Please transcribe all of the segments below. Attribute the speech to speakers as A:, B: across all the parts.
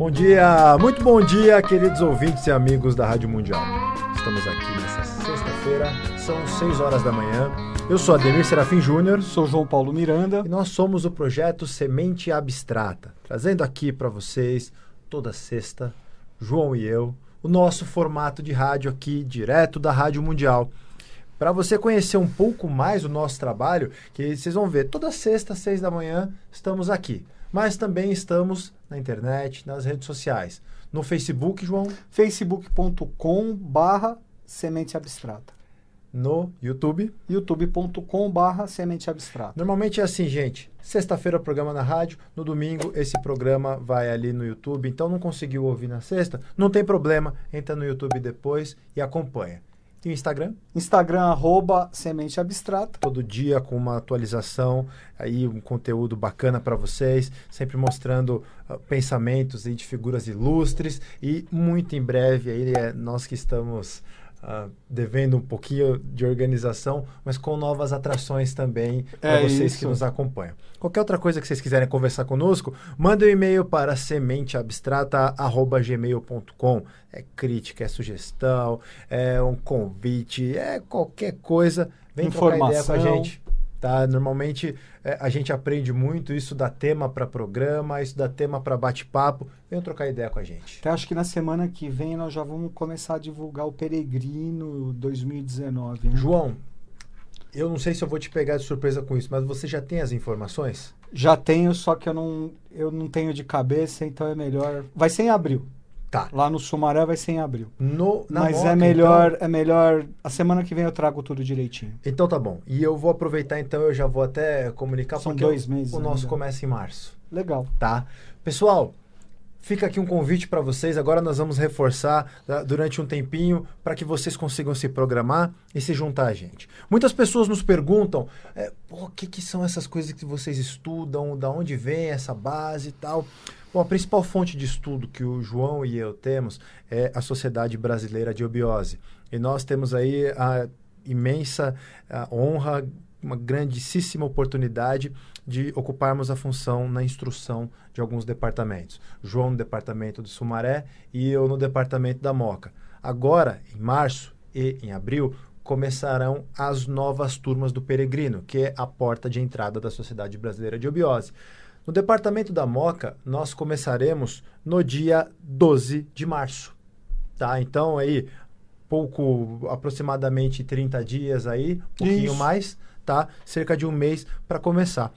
A: Bom dia, muito bom dia, queridos ouvintes e amigos da Rádio Mundial. Estamos aqui nessa sexta-feira, são 6 horas da manhã. Eu sou Ademir Serafim Júnior.
B: Sou João Paulo Miranda.
A: E nós somos o projeto Semente Abstrata, trazendo aqui para vocês, toda sexta, João e eu, o nosso formato de rádio aqui, direto da Rádio Mundial. Para você conhecer um pouco mais o nosso trabalho, que vocês vão ver, toda sexta, seis da manhã, estamos aqui mas também estamos na internet, nas redes sociais. No Facebook, João?
B: facebook.com barra semente abstrata.
A: No YouTube?
B: youtube.com barra semente abstrata.
A: Normalmente é assim, gente. Sexta-feira programa na rádio, no domingo esse programa vai ali no YouTube. Então não conseguiu ouvir na sexta? Não tem problema, entra no YouTube depois e acompanha. E o Instagram?
B: Instagram, arroba Semente Abstrata.
A: Todo dia com uma atualização, aí um conteúdo bacana para vocês, sempre mostrando uh, pensamentos de figuras ilustres e muito em breve aí é nós que estamos Uh, devendo um pouquinho de organização, mas com novas atrações também para é vocês isso. que nos acompanham. Qualquer outra coisa que vocês quiserem conversar conosco, manda um e-mail para sementeabstrata.gmail.com. É crítica, é sugestão, é um convite, é qualquer coisa. Vem Informação. trocar ideia com a gente. Tá? Normalmente é, a gente aprende muito, isso dá tema para programa, isso dá tema para bate-papo. Venham trocar ideia com a gente.
B: Até acho que na semana que vem nós já vamos começar a divulgar o Peregrino 2019. Hein?
A: João, eu não sei se eu vou te pegar de surpresa com isso, mas você já tem as informações?
B: Já tenho, só que eu não, eu não tenho de cabeça, então é melhor. Vai ser em abril.
A: Tá.
B: Lá no Sumaré vai ser em abril.
A: No,
B: Mas Moca, é melhor, então... é melhor. A semana que vem eu trago tudo direitinho.
A: Então tá bom. E eu vou aproveitar então, eu já vou até comunicar
B: São porque dois meses.
A: O, o nosso começa em março.
B: Legal.
A: Tá. Pessoal, Fica aqui um convite para vocês. Agora nós vamos reforçar tá, durante um tempinho para que vocês consigam se programar e se juntar a gente. Muitas pessoas nos perguntam: é, o que, que são essas coisas que vocês estudam? Da onde vem essa base e tal? Bom, a principal fonte de estudo que o João e eu temos é a Sociedade Brasileira de Obiose. E nós temos aí a imensa a honra, uma grandíssima oportunidade de ocuparmos a função na instrução de alguns departamentos. João no departamento do Sumaré e eu no departamento da Moca. Agora, em março e em abril, começarão as novas turmas do Peregrino, que é a porta de entrada da Sociedade Brasileira de Obiose. No departamento da Moca, nós começaremos no dia 12 de março. Tá? Então, aí, pouco, aproximadamente 30 dias aí, um pouquinho Isso. mais, tá? Cerca de um mês para começar.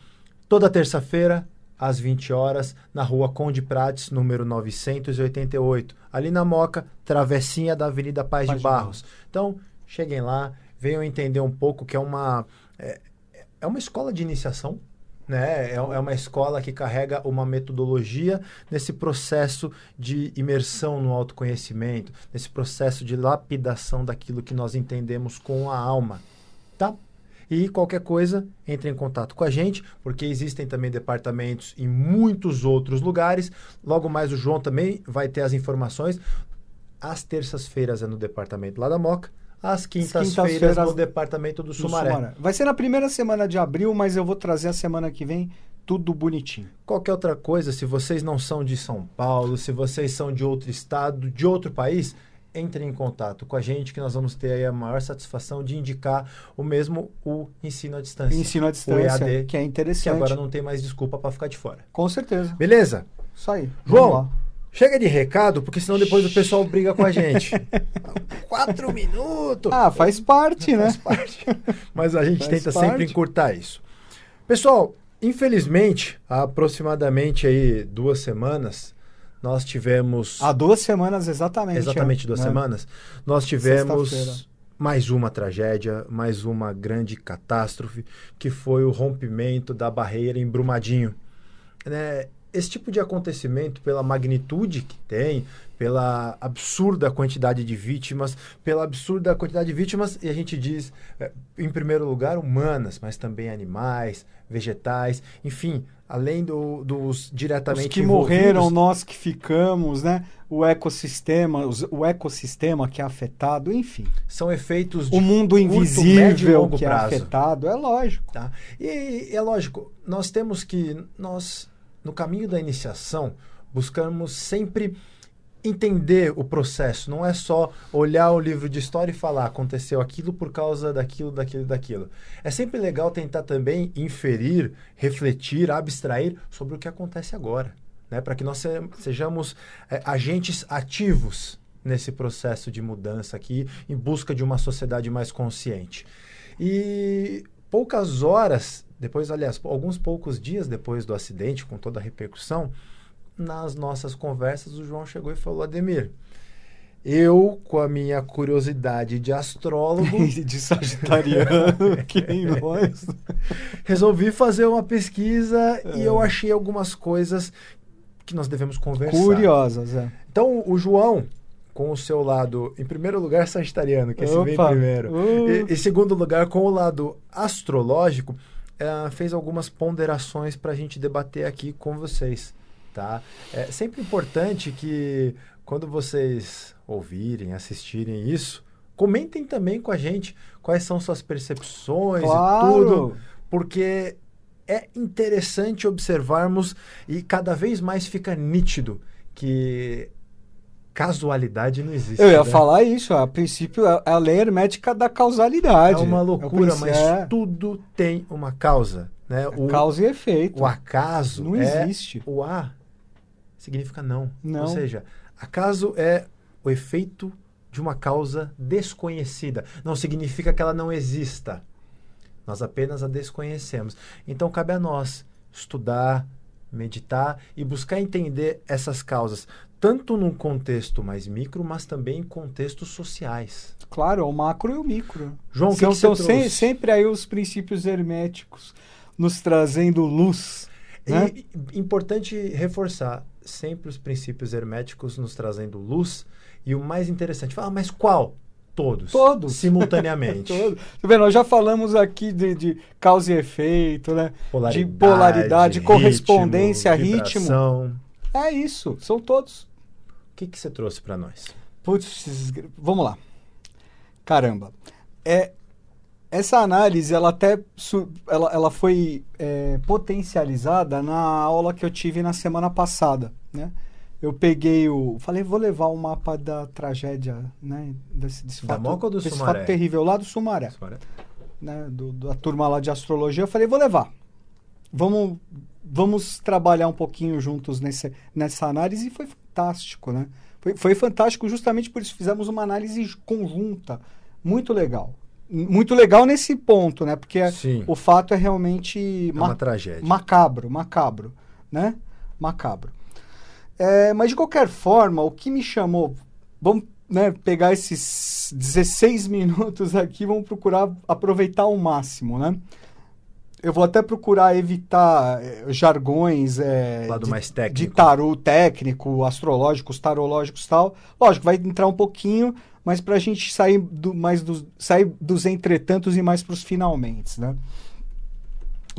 A: Toda terça-feira, às 20 horas, na rua Conde Prates, número 988. Ali na Moca, travessinha da Avenida Paz, Paz de Barros. De então, cheguem lá, venham entender um pouco que é uma, é, é uma escola de iniciação, né? É, é, uma escola que carrega uma metodologia nesse processo de imersão no autoconhecimento, nesse processo de lapidação daquilo que nós entendemos com a alma, tá? E qualquer coisa, entre em contato com a gente, porque existem também departamentos em muitos outros lugares. Logo mais o João também vai ter as informações. Às terças-feiras é no departamento lá da Moca às quintas-feiras quintas no departamento do, do Sumaré. Sumaré.
B: Vai ser na primeira semana de abril, mas eu vou trazer a semana que vem tudo bonitinho.
A: Qualquer outra coisa, se vocês não são de São Paulo, se vocês são de outro estado, de outro país, entrem em contato com a gente que nós vamos ter aí a maior satisfação de indicar o mesmo o ensino à distância.
B: Ensino à distância, o EAD, que é interessante. Que
A: agora não tem mais desculpa para ficar de fora.
B: Com certeza.
A: Beleza?
B: Isso aí.
A: João, Chega de recado, porque senão depois o pessoal briga com a gente. Quatro minutos.
B: Ah, faz parte, né?
A: Faz parte. Mas a gente faz tenta parte. sempre encurtar isso. Pessoal, infelizmente, há aproximadamente aí duas semanas, nós tivemos.
B: Há duas semanas, exatamente.
A: Exatamente duas né? semanas. Nós tivemos mais uma tragédia, mais uma grande catástrofe, que foi o rompimento da barreira em Brumadinho. Né? Esse tipo de acontecimento, pela magnitude que tem, pela absurda quantidade de vítimas, pela absurda quantidade de vítimas, e a gente diz, é, em primeiro lugar, humanas, mas também animais, vegetais, enfim, além do, dos diretamente
B: Os que morreram, nós que ficamos, né? O ecossistema, os, o ecossistema que é afetado, enfim.
A: São efeitos de
B: o mundo invisível que prazo. é afetado, é lógico.
A: Tá? E é lógico, nós temos que nós no caminho da iniciação, buscamos sempre entender o processo, não é só olhar o livro de história e falar aconteceu aquilo por causa daquilo, daquilo, daquilo. É sempre legal tentar também inferir, refletir, abstrair sobre o que acontece agora, né? para que nós sejamos é, agentes ativos nesse processo de mudança aqui, em busca de uma sociedade mais consciente. E poucas horas depois, aliás, alguns poucos dias depois do acidente, com toda a repercussão, nas nossas conversas, o João chegou e falou: Ademir, eu, com a minha curiosidade de astrólogo.
B: de sagitariano, que nem nós.
A: Resolvi fazer uma pesquisa é. e eu achei algumas coisas que nós devemos conversar.
B: Curiosas, é.
A: Então, o João, com o seu lado, em primeiro lugar, sagitariano, que esse vem primeiro. Uh. E, em segundo lugar, com o lado astrológico, é, fez algumas ponderações para a gente debater aqui com vocês. Tá? É sempre importante que quando vocês ouvirem, assistirem isso, comentem também com a gente quais são suas percepções claro. e tudo, porque é interessante observarmos e cada vez mais fica nítido que casualidade não existe.
B: Eu ia né? falar isso, a princípio é a lei hermética da causalidade.
A: É uma loucura, é mas é... tudo tem uma causa. Né?
B: O, causa e efeito.
A: O acaso
B: não
A: é
B: existe.
A: O A significa não.
B: não.
A: Ou seja, acaso é o efeito de uma causa desconhecida. Não significa que ela não exista. Nós apenas a desconhecemos. Então cabe a nós estudar, meditar e buscar entender essas causas, tanto num contexto mais micro, mas também em contextos sociais.
B: Claro, o macro e o micro.
A: João,
B: são,
A: que, que
B: são se, sempre aí os princípios herméticos nos trazendo luz. Né?
A: E, importante reforçar, sempre os princípios herméticos nos trazendo luz. E o mais interessante, fala, ah, mas qual? Todos.
B: Todos.
A: Simultaneamente.
B: Todos. Tá vendo? Nós já falamos aqui de, de causa e efeito, né?
A: Polaridade,
B: de polaridade, correspondência,
A: ritmo.
B: ritmo. É isso, são todos.
A: O que, que você trouxe para nós?
B: Putz, vamos lá. Caramba. É, essa análise, ela até ela, ela foi é, potencializada na aula que eu tive na semana passada, né? eu peguei o. Falei, vou levar o mapa da tragédia, né? Desse, desse
A: da
B: fato,
A: do
B: desse
A: Sumaré?
B: fato terrível lá do Sumaré. Sumaré. Né? Do, da turma lá de astrologia. Eu falei, vou levar. Vamos, vamos trabalhar um pouquinho juntos nesse, nessa análise. E foi fantástico, né? Foi, foi fantástico justamente por isso. Fizemos uma análise conjunta. Muito legal. Muito legal nesse ponto, né? Porque
A: Sim.
B: o fato é realmente.
A: É uma tragédia.
B: Macabro, macabro. Né? Macabro. É, mas de qualquer forma, o que me chamou. Vamos né, pegar esses 16 minutos aqui, vamos procurar aproveitar ao máximo, né? Eu vou até procurar evitar é, jargões é,
A: Lado
B: de,
A: mais técnico.
B: de tarô técnico, astrológicos, tarológicos tal. Lógico, vai entrar um pouquinho, mas para a gente sair, do, mais dos, sair dos entretantos e mais para os finalmente, né?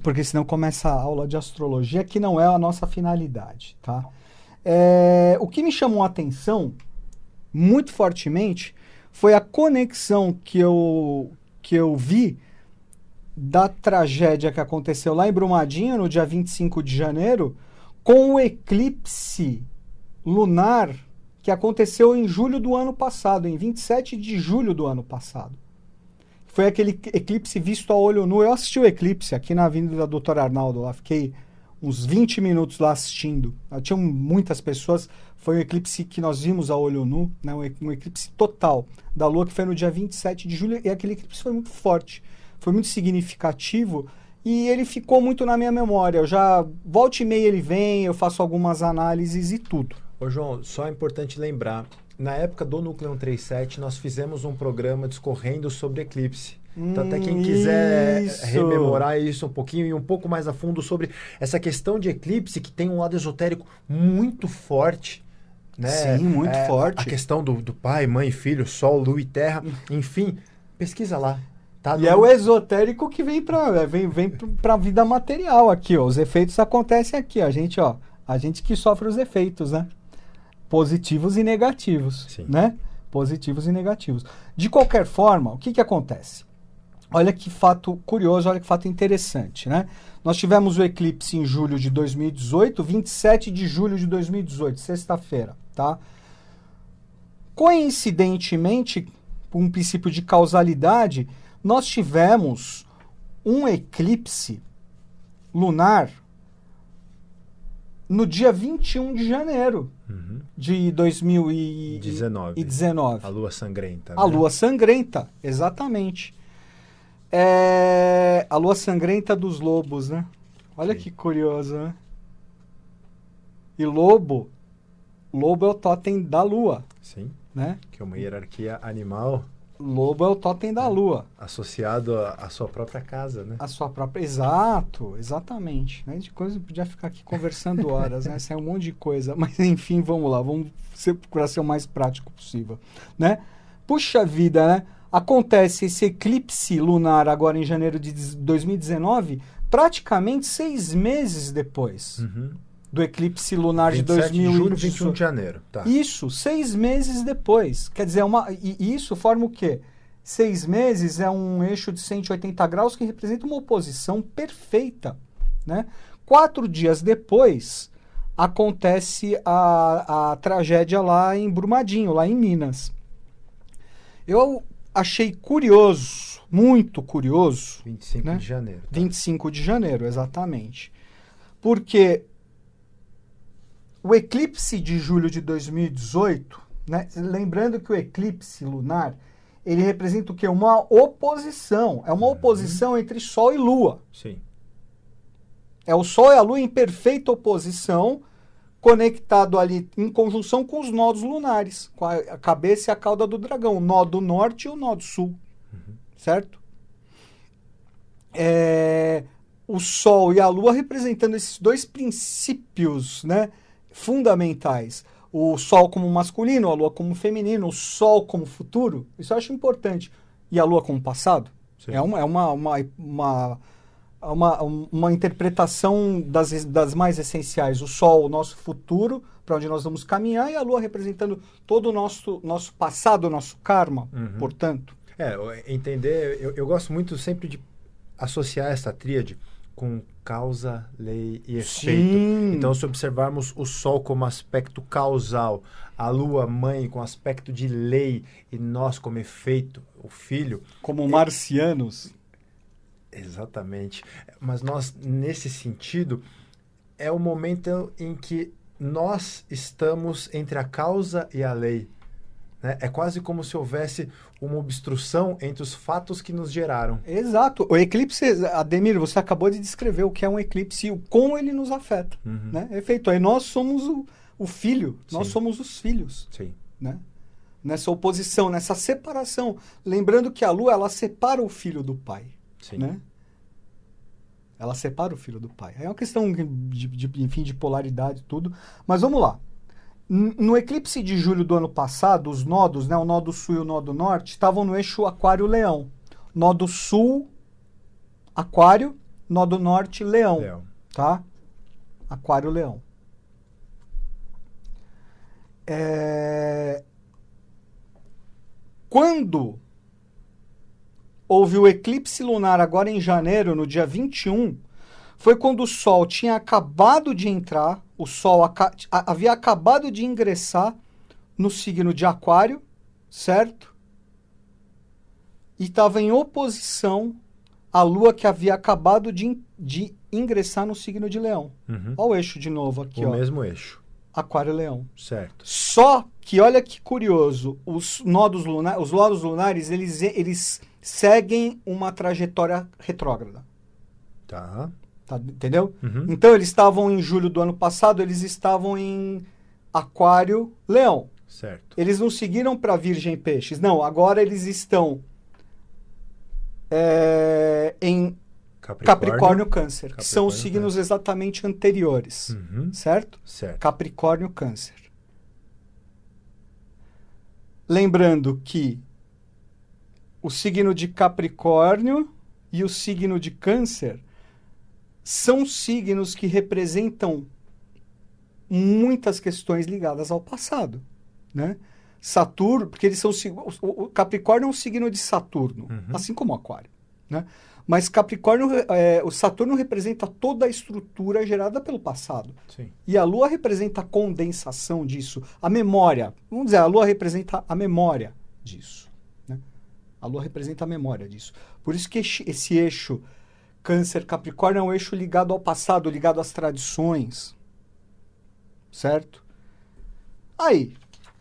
B: Porque senão começa a aula de astrologia, que não é a nossa finalidade, tá? É, o que me chamou a atenção muito fortemente foi a conexão que eu, que eu vi da tragédia que aconteceu lá em Brumadinho, no dia 25 de janeiro, com o eclipse lunar que aconteceu em julho do ano passado, em 27 de julho do ano passado. Foi aquele eclipse visto a olho nu. Eu assisti o eclipse aqui na Avenida da Doutor Arnaldo, lá fiquei uns 20 minutos lá assistindo. Ah, tinham muitas pessoas. Foi um eclipse que nós vimos a olho nu, né? um eclipse total da Lua, que foi no dia 27 de julho, e aquele eclipse foi muito forte, foi muito significativo, e ele ficou muito na minha memória. Eu já, volta e meia ele vem, eu faço algumas análises e tudo.
A: Ô João, só é importante lembrar, na época do Núcleo 137, nós fizemos um programa discorrendo sobre eclipse. Então, até quem quiser isso. rememorar isso um pouquinho e um pouco mais a fundo sobre essa questão de eclipse, que tem um lado esotérico muito forte. Né?
B: Sim, muito
A: é,
B: forte.
A: A questão do, do pai, mãe, filho, sol, lua e terra. Enfim, pesquisa lá.
B: Tá e no... é o esotérico que vem para é, vem, vem a vida material aqui, ó. Os efeitos acontecem aqui, ó. A gente, ó, a gente que sofre os efeitos, né? Positivos e negativos,
A: Sim.
B: né? Positivos e negativos. De qualquer forma, o que que acontece? olha que fato curioso, olha que fato interessante, né? Nós tivemos o eclipse em julho de 2018, 27 de julho de 2018, sexta-feira, tá? Coincidentemente, por um princípio de causalidade, nós tivemos um eclipse lunar no dia 21 de janeiro
A: Uhum.
B: de 2019.
A: 19. A lua sangrenta.
B: A
A: né?
B: lua sangrenta, exatamente. É... A lua sangrenta dos lobos, né? Olha
A: Sim.
B: que curioso, né? E lobo, lobo é o totem da lua,
A: Sim,
B: né?
A: que é uma hierarquia animal
B: Lobo é o totem da lua.
A: associado à sua própria casa, né?
B: A sua própria. Exato, exatamente. Né? De coisa podia ficar aqui conversando horas, né? Sai um monte de coisa. Mas enfim, vamos lá, vamos ser, procurar ser o mais prático possível. Né? Puxa vida, né? Acontece esse eclipse lunar agora em janeiro de 2019, praticamente seis meses depois
A: Uhum.
B: Do eclipse lunar de
A: 27 de julho, 21
B: 2018.
A: de janeiro. Tá.
B: Isso, seis meses depois. Quer dizer, é uma, e e isso forma o quê? Seis meses é um eixo de 180 graus que representa uma oposição perfeita. Né? Quatro dias depois, acontece a, a tragédia lá em Brumadinho, lá em Minas. Eu achei curioso, muito curioso,
A: 25
B: né?
A: de janeiro. tá.
B: 25 de janeiro, exatamente. Porque o eclipse de julho de 2018, né, lembrando que o eclipse lunar, ele representa o quê? Uma oposição. É uma oposição entre Sol e Lua.
A: Sim.
B: É o Sol e a Lua em perfeita oposição, conectado ali em conjunção com os nodos lunares, com a cabeça e a cauda do dragão, o nó do norte e o nó do sul. Certo? É, o Sol e a Lua representando esses dois princípios né, fundamentais. O Sol como masculino, a Lua como feminino, o Sol como futuro. Isso eu acho importante. E a Lua como passado.
A: Sim.
B: É uma, é uma, uma, uma, uma, uma interpretação das, das mais essenciais. O Sol, o nosso futuro, para onde nós vamos caminhar, e a Lua representando todo o nosso, nosso passado, o nosso karma,
A: Uhum.
B: portanto.
A: É, entender, eu, eu gosto muito sempre de associar essa tríade com causa, lei e efeito.
B: Sim.
A: Então, se observarmos o Sol como aspecto causal, a Lua mãe com aspecto de lei e nós como efeito, o filho,
B: Como marcianos.
A: Exatamente. Mas nós, nesse sentido, é o momento em que nós estamos entre a causa e a lei. Né? É quase como se houvesse uma obstrução entre os fatos que nos geraram.
B: Exato. O eclipse, Ademir, você acabou de descrever o que é um eclipse e o como ele nos afeta.
A: Uhum.
B: Né? Efeito. Aí nós somos o, o filho, nós
A: Sim.
B: somos os filhos.
A: Sim.
B: Né? Nessa oposição, nessa separação. Lembrando que a lua, ela separa o filho do pai.
A: Sim.
B: Né? Ela separa o filho do pai. É uma questão de, de- enfim, de polaridade e tudo. Mas vamos lá. No eclipse de julho do ano passado, os nodos, né, o nó do sul e o nó do norte, estavam no eixo Aquário-Leão. Nó do sul, Aquário, nó do norte, Leão.
A: Léo.
B: Tá? Aquário-Leão. É... Quando houve o eclipse lunar agora em janeiro, no dia 21, foi quando o Sol tinha acabado de entrar, o Sol havia acabado de ingressar no signo de Aquário, certo? E estava em oposição à Lua que havia acabado de, de ingressar no signo de Leão.
A: Uhum.
B: Olha o eixo de novo aqui,
A: o
B: ó.
A: mesmo eixo.
B: Aquário-Leão.
A: Certo.
B: Só que olha que curioso, os nodos lunares, os nodos lunares, eles, eles seguem uma trajetória retrógrada,
A: Tá.
B: Tá? entendeu?
A: Uhum.
B: Então eles estavam em julho do ano passado, eles estavam em Aquário, Leão.
A: Certo.
B: Eles não seguiram para Virgem Peixes, não. Agora eles estão é, em Capricórnio, Câncer, que são os
A: Capricórnio,
B: signos exatamente anteriores,
A: Uhum.
B: certo?
A: Certo.
B: Capricórnio, Câncer. Lembrando que o signo de Capricórnio e o signo de Câncer são signos que representam muitas questões ligadas ao passado, né? Saturno, porque eles são o o Capricórnio é um signo de Saturno,
A: Uhum.
B: assim como o Aquário, Né? Mas Capricórnio, é, o Saturno representa toda a estrutura gerada pelo passado.
A: Sim.
B: E a Lua representa a condensação disso, a memória. Vamos dizer, a Lua representa a memória disso. Né? A Lua representa a memória disso. Por isso que esse eixo Câncer Capricórnio é um eixo ligado ao passado, ligado às tradições. Certo? Aí,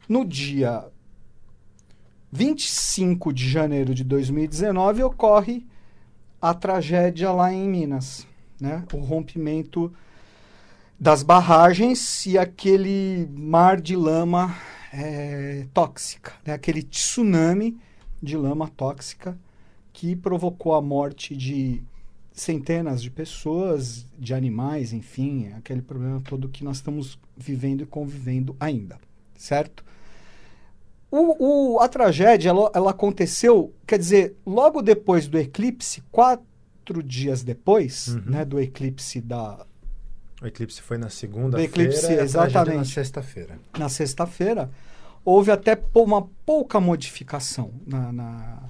B: no dia 25 de janeiro de 2019, ocorre a tragédia lá em Minas, né? O rompimento das barragens e aquele mar de lama é, tóxica, né? aquele tsunami de lama tóxica que provocou a morte de centenas de pessoas, de animais, enfim, aquele problema todo que nós estamos vivendo e convivendo ainda, certo? O, o, a tragédia, ela, ela, aconteceu, quer dizer, logo depois do eclipse, quatro dias depois, uhum. né, do eclipse da...
A: O eclipse foi na segunda-feira eclipse, exatamente. na sexta-feira.
B: Na sexta-feira, houve até uma pouca modificação na, na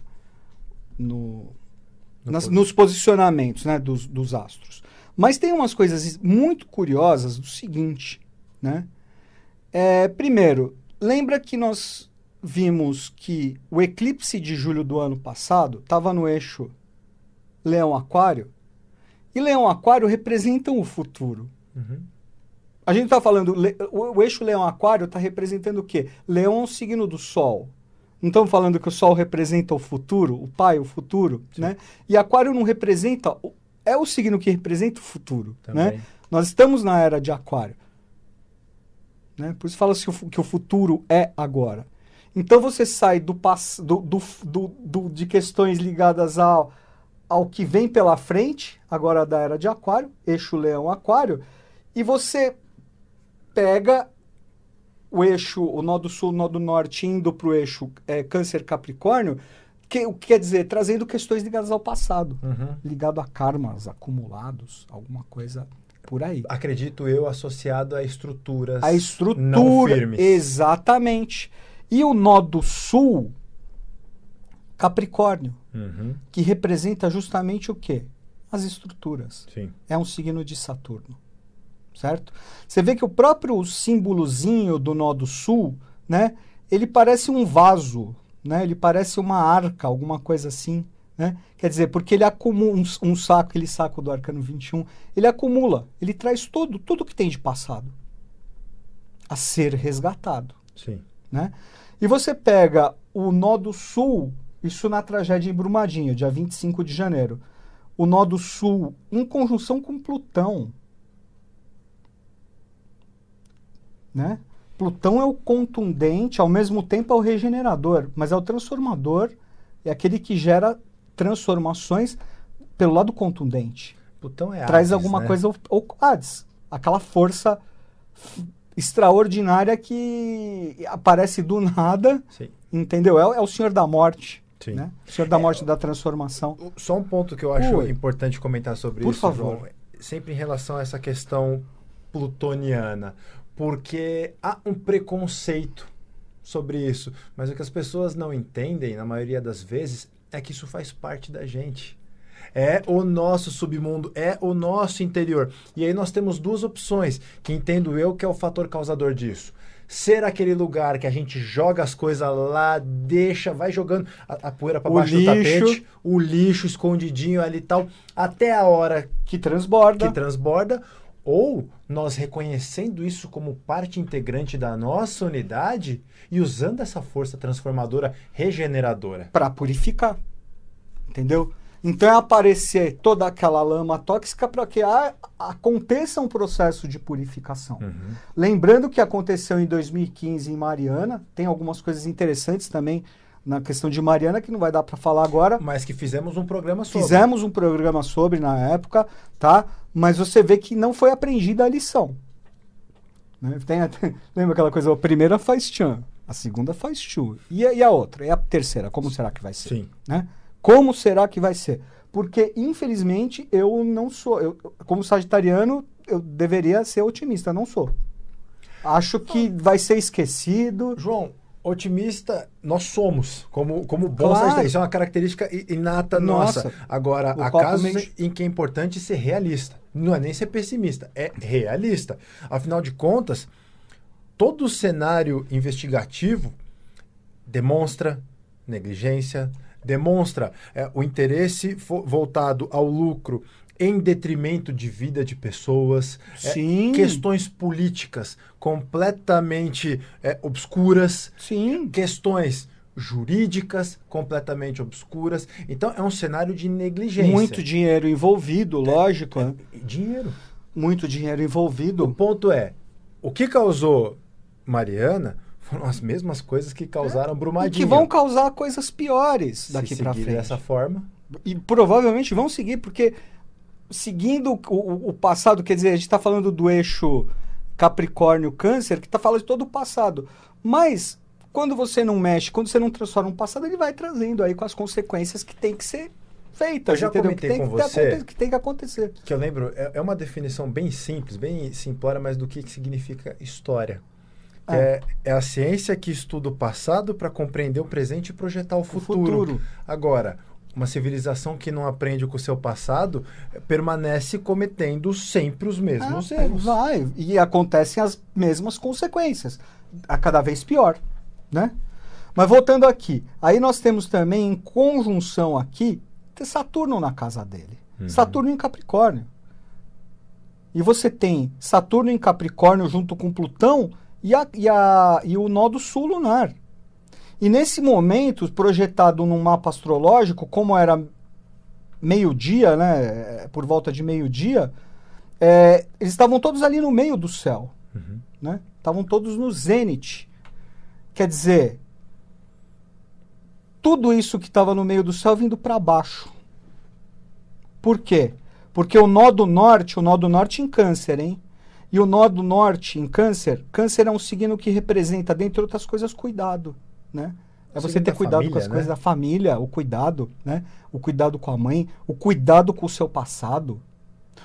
B: no, no nas, nos posicionamentos né, dos, dos astros. Mas tem umas coisas muito curiosas do seguinte, né? É, primeiro, lembra que nós vimos que o eclipse de julho do ano passado estava no eixo Leão-Aquário, e Leão-Aquário representam o futuro. Uhum. A gente está falando, o, o eixo Leão-Aquário está representando o quê? Leão é um signo do Sol. Não estamos falando que o Sol representa o futuro, o pai, o futuro, Sim. né? E Aquário não representa, é o signo que representa o futuro, né? Também. né? Nós estamos na era de Aquário. Né? Por isso fala-se que o futuro é agora. Então você sai do, do, do, do, do de questões ligadas ao, ao que vem pela frente, agora da era de Aquário, eixo Leão-Aquário, e você pega o eixo, o nó do sul, o nó do norte, indo para o eixo é, Câncer-Capricórnio, que, o que quer dizer? Trazendo questões ligadas ao passado, uhum. ligado a karmas acumulados, alguma coisa por aí.
A: Acredito eu, associado a estruturas
B: a estrutura, não firmes. Exatamente. E o nó do sul, Capricórnio, uhum. que representa justamente o quê? As estruturas.
A: Sim.
B: É um signo de Saturno. Certo? Você vê que o próprio símbolozinho do nó do sul, né? Ele parece um vaso, né? Ele parece uma arca, alguma coisa assim. Né? Quer dizer, porque ele acumula um, um, saco, aquele saco do arcano 21, ele acumula, ele traz tudo, tudo que tem de passado a ser resgatado.
A: Sim.
B: Né? E você pega o nó do sul, isso na tragédia em Brumadinho, dia 25 de janeiro. O nó do sul em conjunção com Plutão. Né? Plutão é o contundente, ao mesmo tempo é o regenerador, mas é o transformador, é aquele que gera transformações pelo lado contundente.
A: Plutão é
B: Traz
A: Hades,
B: alguma
A: né?
B: coisa ou Hades, aquela força extraordinária que aparece do nada,
A: Sim.
B: entendeu? É, é, o Senhor da Morte.
A: Sim.
B: Né? O Senhor da Morte é, da Transformação.
A: Só um ponto que eu acho Ui. importante comentar sobre
B: Por
A: isso,
B: favor. João,
A: sempre em relação a essa questão plutoniana, porque há um preconceito sobre isso, mas o que as pessoas não entendem, na maioria das vezes, é que isso faz parte da gente é o nosso submundo, é o nosso interior. E aí nós temos duas opções, que entendo eu que é o fator causador disso ser aquele lugar que a gente joga as coisas lá, deixa, vai jogando a, a poeira para baixo lixo, do tapete, o lixo escondidinho ali e tal, até a hora
B: que transborda.
A: Que transborda. Ou nós reconhecendo isso como parte integrante da nossa unidade e usando essa força transformadora regeneradora.
B: Para purificar. Entendeu? Então é aparecer toda aquela lama tóxica para que a, aconteça um processo de purificação. Uhum. Lembrando que aconteceu em 2015 em Mariana, tem algumas coisas interessantes também na questão de Mariana que não vai dar para falar agora.
A: Mas que fizemos um programa sobre.
B: Fizemos um programa sobre na época, tá? Mas você vê que não foi aprendida a lição. Né? Tem, lembra aquela coisa, a primeira faz tchan, a segunda faz chu. E a, e a outra? E a terceira? Como será que vai ser?
A: Sim.
B: Né? Como será que vai ser? Porque, infelizmente, eu não sou. Eu, como sagitariano, eu deveria ser otimista, não sou. Acho que vai ser esquecido.
A: João, Otimista, nós somos, como, como bons
B: Claro.
A: Isso é uma característica inata
B: Nossa.
A: nossa. Agora,
B: O
A: há casos
B: meio-
A: em que é importante ser realista. Não é nem ser pessimista, é realista. Afinal de contas, todo cenário investigativo demonstra negligência, demonstra é, o interesse voltado ao lucro em detrimento de vida de pessoas, é,
B: Sim.
A: questões políticas completamente é, obscuras,
B: Sim.
A: questões jurídicas completamente obscuras. Então é um cenário de negligência.
B: Muito dinheiro envolvido, lógico. né?
A: E Dinheiro.
B: Muito dinheiro
A: O
B: envolvido.
A: ponto é, o que causou Mariana foram as mesmas coisas que causaram
B: E
A: Brumadinho.
B: que vão causar coisas piores daqui pra
A: seguir
B: frente.
A: dessa forma.
B: E provavelmente vão seguir, porque seguindo o, o- o passado, quer dizer, a gente está falando do eixo Capricórnio-Câncer, que está falando de todo o passado. Mas, quando você não mexe, quando você não transforma um passado, ele vai trazendo aí com as consequências que tem que ser feitas,
A: Eu já
B: entendeu?
A: comentei
B: que tem
A: com
B: que ter
A: você.
B: que tem que acontecer.
A: Que eu lembro, é, é uma definição bem simples, bem simplória, mas do que, que significa história.
B: Ah.
A: É, é a ciência que estuda o passado para compreender o presente e projetar o futuro.
B: futuro.
A: Agora, uma civilização que não aprende com o seu passado permanece cometendo sempre os mesmos
B: Ah,
A: erros.
B: Vai, e acontecem as mesmas consequências, a cada vez pior, né? Mas voltando aqui, aí nós temos também em conjunção aqui ter Saturno na casa dele.
A: Uhum.
B: Saturno em Capricórnio. E você tem Saturno em Capricórnio junto com Plutão e, a, e, a, e o nó do sul lunar. E nesse momento, projetado num mapa astrológico, como era meio-dia, né, por volta de meio-dia, é, eles estavam todos ali no meio do céu,
A: Uhum.
B: né? Estavam todos no zênite. Quer dizer, tudo isso que estava no meio do céu vindo para baixo. Por quê? Porque o nó do norte, o nó do norte em câncer, hein? E o nó do norte em câncer, câncer é um signo que representa, dentre outras coisas, cuidado, né? É
A: O
B: você ter
A: da
B: cuidado com
A: família,
B: as coisas
A: né?
B: da família, o cuidado, né? O cuidado com a mãe, o cuidado com o seu passado,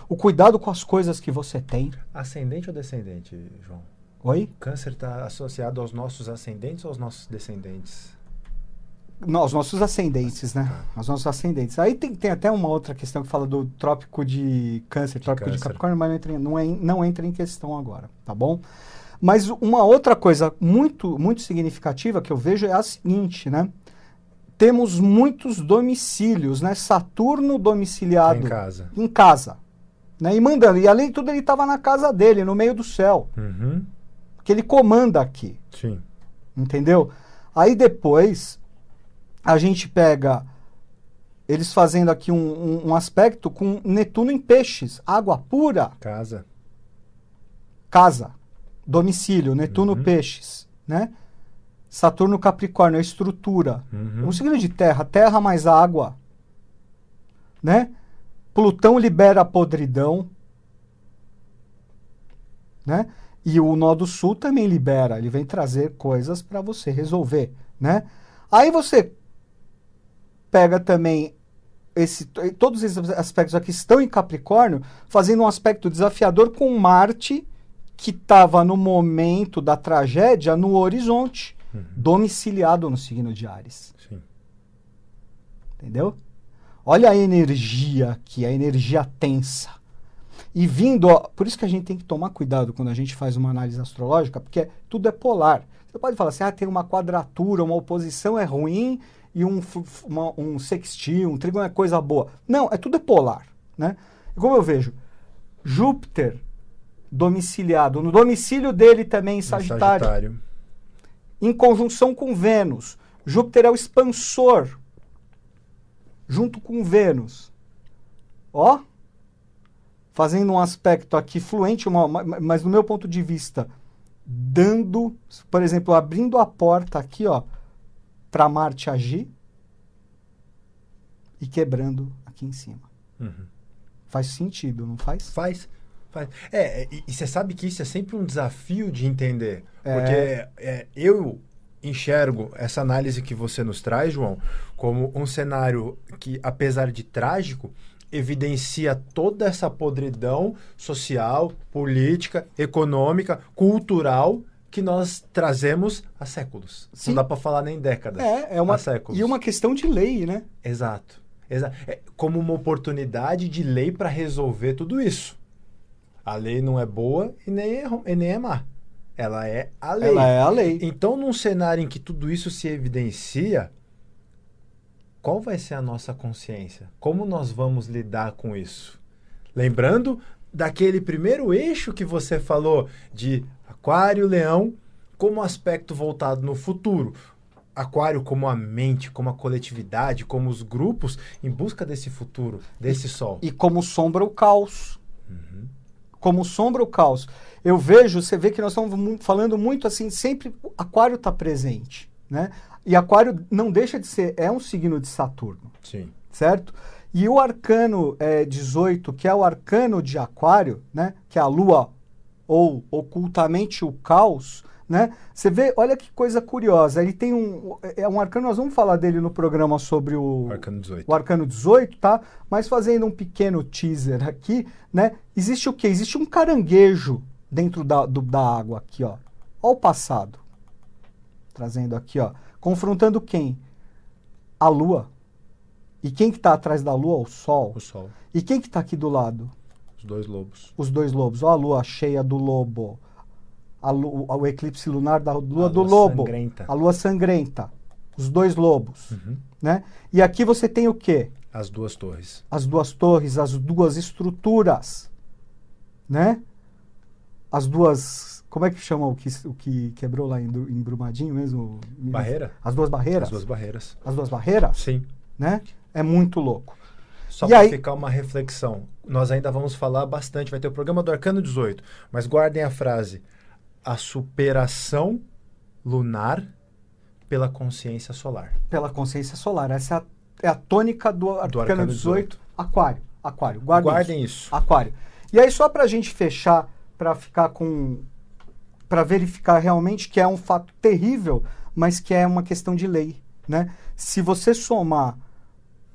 B: o cuidado com as coisas que você tem.
A: Ascendente ou descendente, João?
B: Oi?
A: Câncer está associado aos nossos ascendentes ou aos nossos descendentes?
B: Não, os nossos ascendentes, né? Os nossos ascendentes. Aí tem, tem até uma outra questão que fala do trópico de câncer, trópico de
A: câncer.
B: Capricórnio, mas não entra, em- não, é, não entra em questão agora, tá bom? Mas uma outra coisa muito, muito significativa que eu vejo é a seguinte, né? Temos muitos domicílios, né? Saturno domiciliado
A: em casa.
B: em casa, né? E mandando. E além de tudo, ele estava na casa dele, no meio do céu,
A: Uhum.
B: que ele comanda aqui.
A: Sim.
B: Entendeu? Aí depois a gente pega eles fazendo aqui um, um- um aspecto com Netuno em peixes, água pura,
A: Casa.
B: casa, domicílio, Netuno
A: Uhum.
B: peixes, né? Saturno Capricórnio, a estrutura.
A: Uhum.
B: Um signo de terra, terra mais água, né? Plutão libera a podridão, né? E o nó do sul também libera, ele vem trazer coisas para você resolver, né? Aí você pega também esse, todos esses aspectos aqui estão em Capricórnio, fazendo um aspecto desafiador com Marte, que estava no momento da tragédia no horizonte,
A: Uhum.
B: domiciliado no signo de Ares.
A: Sim.
B: Entendeu? Olha a energia aqui, a energia tensa. E vindo, ó, por isso que a gente tem que tomar cuidado quando a gente faz uma análise astrológica, porque tudo é polar. Você pode falar assim, ah, tem uma quadratura, uma oposição é ruim e um, uma- um sextil, um trígono é coisa boa. Não, é tudo é polar, né? E como eu vejo, Júpiter domiciliado, no domicílio dele também em Sagitário,
A: Sagitário.
B: em conjunção com Vênus. Júpiter é o expansor, junto com Vênus. Ó, fazendo um aspecto aqui fluente, uma- ma- mas do meu ponto de vista, dando, por exemplo, abrindo a porta aqui, ó, para Marte agir e quebrando aqui em cima.
A: Uhum.
B: Faz sentido, não faz?
A: Faz. É, e e você sabe que isso é sempre um desafio de entender.
B: É.
A: Porque é, eu enxergo essa análise que você nos traz, João, como um cenário que, apesar de trágico, evidencia toda essa podridão social, política, econômica, cultural que nós trazemos há séculos.
B: Sim.
A: Não dá para falar nem décadas.
B: É, é uma,
A: há séculos.
B: e uma questão de lei, né?
A: Exato. Exa é como uma oportunidade de lei para resolver tudo isso. A lei não é boa e nem é, e nem é má. Ela é a lei.
B: Ela é a lei.
A: Então, num cenário em que tudo isso se evidencia, qual vai ser a nossa consciência? Como nós vamos lidar com isso? Lembrando daquele primeiro eixo que você falou de Aquário, Leão, como aspecto voltado no futuro. Aquário como a mente, como a coletividade, como os grupos em busca desse futuro, desse sol.
B: E como sombra o caos. Como sombra o caos. Eu vejo, você vê que nós estamos falando muito assim, sempre Aquário está presente, né? E Aquário não deixa de ser, é um signo de Saturno,
A: Sim.
B: certo? E o arcano é, 18, que é o arcano de Aquário, né? Que é a lua ou ocultamente o caos, né? Você vê, olha que coisa curiosa. Ele tem um é um arcano, nós vamos falar dele no programa sobre o
A: Arcano 18.
B: o arcano 18, tá? Mas fazendo um pequeno teaser aqui, né? Existe o quê? Existe um caranguejo dentro da, do- da água aqui, ó. Ó o passado. Trazendo aqui, ó. Confrontando quem? A lua. E quem que tá atrás da lua? O sol.
A: O sol.
B: E quem que tá aqui do lado?
A: Os dois lobos.
B: Os dois lobos. Ó a lua cheia do lobo. O eclipse lunar da lua
A: A
B: do
A: lua
B: lobo.
A: sangrenta.
B: A lua sangrenta. Os dois lobos,
A: Uhum.
B: né? E aqui você tem o quê?
A: As duas torres.
B: as duas torres, as duas estruturas, né? As duas, como é que chama o que, o que quebrou lá em, em Brumadinho mesmo?
A: Barreira?
B: As duas barreiras?
A: As duas barreiras.
B: As duas barreiras,
A: Sim.
B: né? É muito louco.
A: Só para
B: aí-
A: ficar uma reflexão. Nós ainda vamos falar bastante. Vai ter o programa do Arcano 18. Mas guardem a frase: a superação lunar pela consciência solar.
B: Pela consciência solar. Essa é a, é a tônica do, arcano,
A: arcano
B: 18. Aquário. Aquário. Guardem,
A: Guardem
B: isso.
A: isso.
B: Aquário. E aí, só pra gente fechar, pra ficar com. pra verificar realmente que é um fato terrível, mas que é uma questão de lei. Né? Se você somar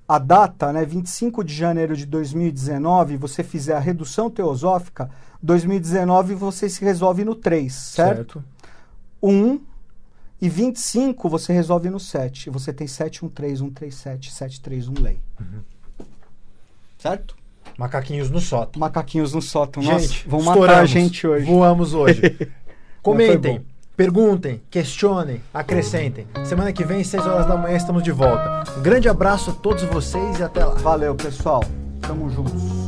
B: a data, né, 25 de janeiro de 2019, você fizer a redução teosófica, 2019 você se resolve no 3, certo? 1 e 25 você resolve no 7. Você tem 7, 1, 3, 1, 3, 7, 7, 3, 1 lei. Certo?
A: Macaquinhos no sótão.
B: Macaquinhos no sótão.
A: Gente,
B: Nossa, vão matar a gente hoje.
A: Voamos hoje. Comentem. Perguntem, questionem, acrescentem. Semana que vem, 6 horas da manhã, estamos de volta. Um grande abraço a todos vocês e até lá.
B: Valeu, pessoal. Tamo juntos.